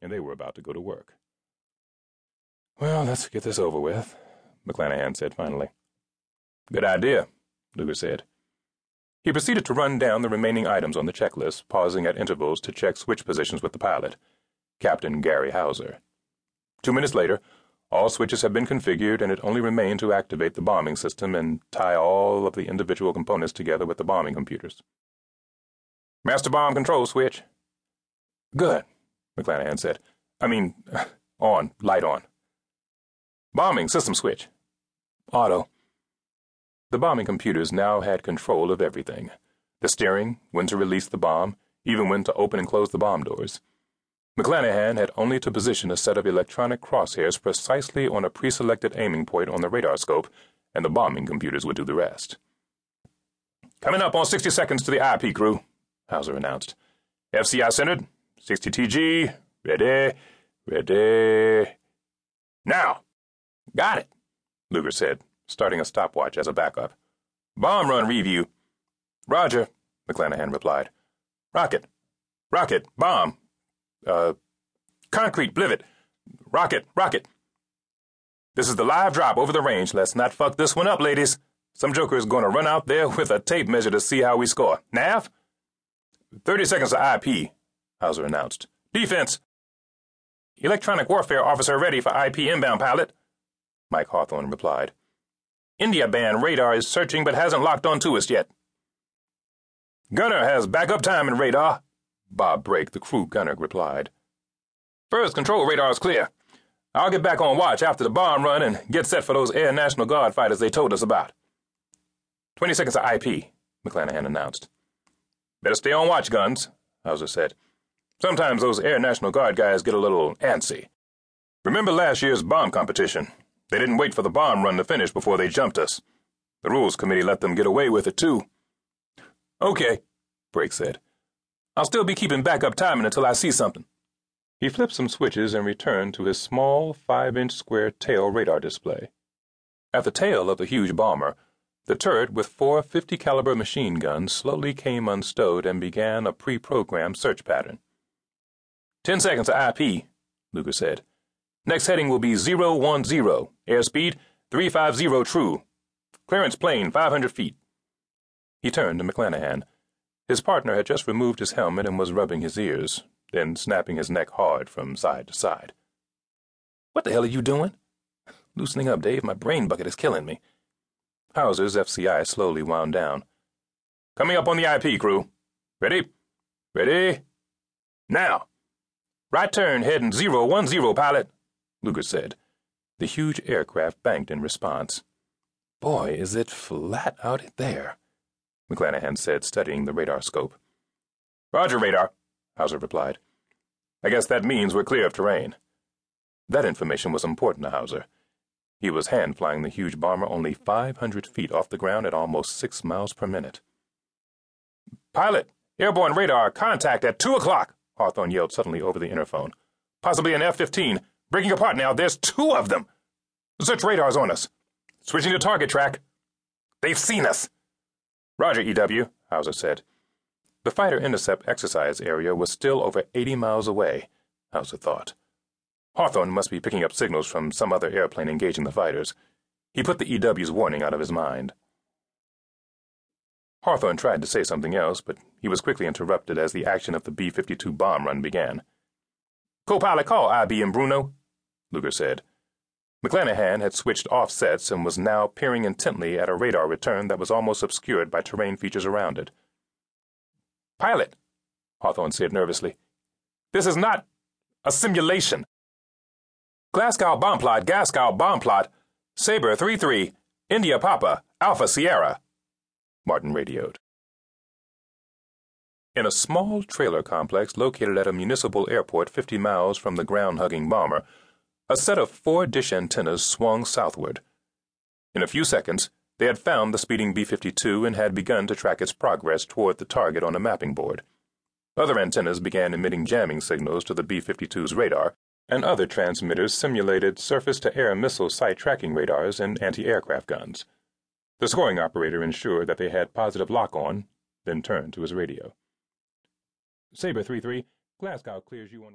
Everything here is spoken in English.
and they were about to go to work. Well, let's get this over with, McLanahan said finally. Good idea, Luger said. He proceeded to run down the remaining items on the checklist, pausing at intervals to check switch positions with the pilot, Captain Gary Hauser. Two minutes later, all switches had been configured, and it only remained to activate the bombing system and tie all of the individual components together with the bombing computers. Master bomb control switch. Good, McLanahan said. I mean, on, light on. Bombing system switch. Auto. The bombing computers now had control of everything the steering, when to release the bomb, even when to open and close the bomb doors. McClanahan had only to position a set of electronic crosshairs precisely on a preselected aiming point on the radar scope, and the bombing computers would do the rest. Coming up on 60 seconds to the IP crew, Hauser announced. FCI centered, 60 TG, ready, ready. Now! Got it, Luger said, starting a stopwatch as a backup. Bomb run review. Roger, McLanahan replied. Rocket. Rocket. Bomb. Uh, concrete. Blivet. Rocket. Rocket. This is the live drop over the range. Let's not fuck this one up, ladies. Some joker is going to run out there with a tape measure to see how we score. Nav? 30 seconds to IP, Hauser announced. Defense. Electronic warfare officer ready for IP inbound pilot. Mike Hawthorne replied. India band radar is searching but hasn't locked onto us yet. Gunner has backup time in radar, Bob Brake, the crew gunner, replied. Fire control radar is clear. I'll get back on watch after the bomb run and get set for those Air National Guard fighters they told us about. Twenty seconds of IP, McLanahan announced. Better stay on watch, guns, Hauser said. Sometimes those Air National Guard guys get a little antsy. Remember last year's bomb competition? They didn't wait for the bomb run to finish before they jumped us. The Rules Committee let them get away with it, too. Okay, Brake said. I'll still be keeping backup timing until I see something. He flipped some switches and returned to his small, five inch square tail radar display. At the tail of the huge bomber, the turret with four 50 caliber machine guns slowly came unstowed and began a pre programmed search pattern. Ten seconds to IP, Luger said. Next heading will be 010, airspeed 350 true. Clearance plane 500 feet. He turned to McLanahan. His partner had just removed his helmet and was rubbing his ears, then snapping his neck hard from side to side. What the hell are you doing? Loosening up, Dave. My brain bucket is killing me. Hauser's FCI slowly wound down. Coming up on the IP, crew. Ready? Ready? Now! Right turn, heading 010, pilot. Luger said. The huge aircraft banked in response. Boy, is it flat out there, McLanahan said, studying the radar scope. Roger, radar, Hauser replied. I guess that means we're clear of terrain. That information was important to Hauser. He was hand flying the huge bomber only 500 feet off the ground at almost six miles per minute. Pilot, airborne radar, contact at two o'clock, Hawthorne yelled suddenly over the interphone. Possibly an F 15. Breaking apart now. There's two of them. Search radars on us. Switching to target track. They've seen us. Roger, EW, Hauser said. The fighter intercept exercise area was still over 80 miles away, Hauser thought. Hawthorne must be picking up signals from some other airplane engaging the fighters. He put the EW's warning out of his mind. Hawthorne tried to say something else, but he was quickly interrupted as the action of the B 52 bomb run began. Co pilot, call IBM Bruno, Luger said. McLanahan had switched offsets and was now peering intently at a radar return that was almost obscured by terrain features around it. Pilot, Hawthorne said nervously, this is not a simulation. Glasgow bomb plot, Glasgow bomb plot, Sabre 3-3, India Papa, Alpha Sierra, Martin radioed. In a small trailer complex located at a municipal airport 50 miles from the ground-hugging bomber, a set of four dish antennas swung southward. In a few seconds, they had found the speeding B 52 and had begun to track its progress toward the target on a mapping board. Other antennas began emitting jamming signals to the B 52's radar, and other transmitters simulated surface to air missile site tracking radars and anti aircraft guns. The scoring operator ensured that they had positive lock on, then turned to his radio. Sabre 3 3, Glasgow clears you on.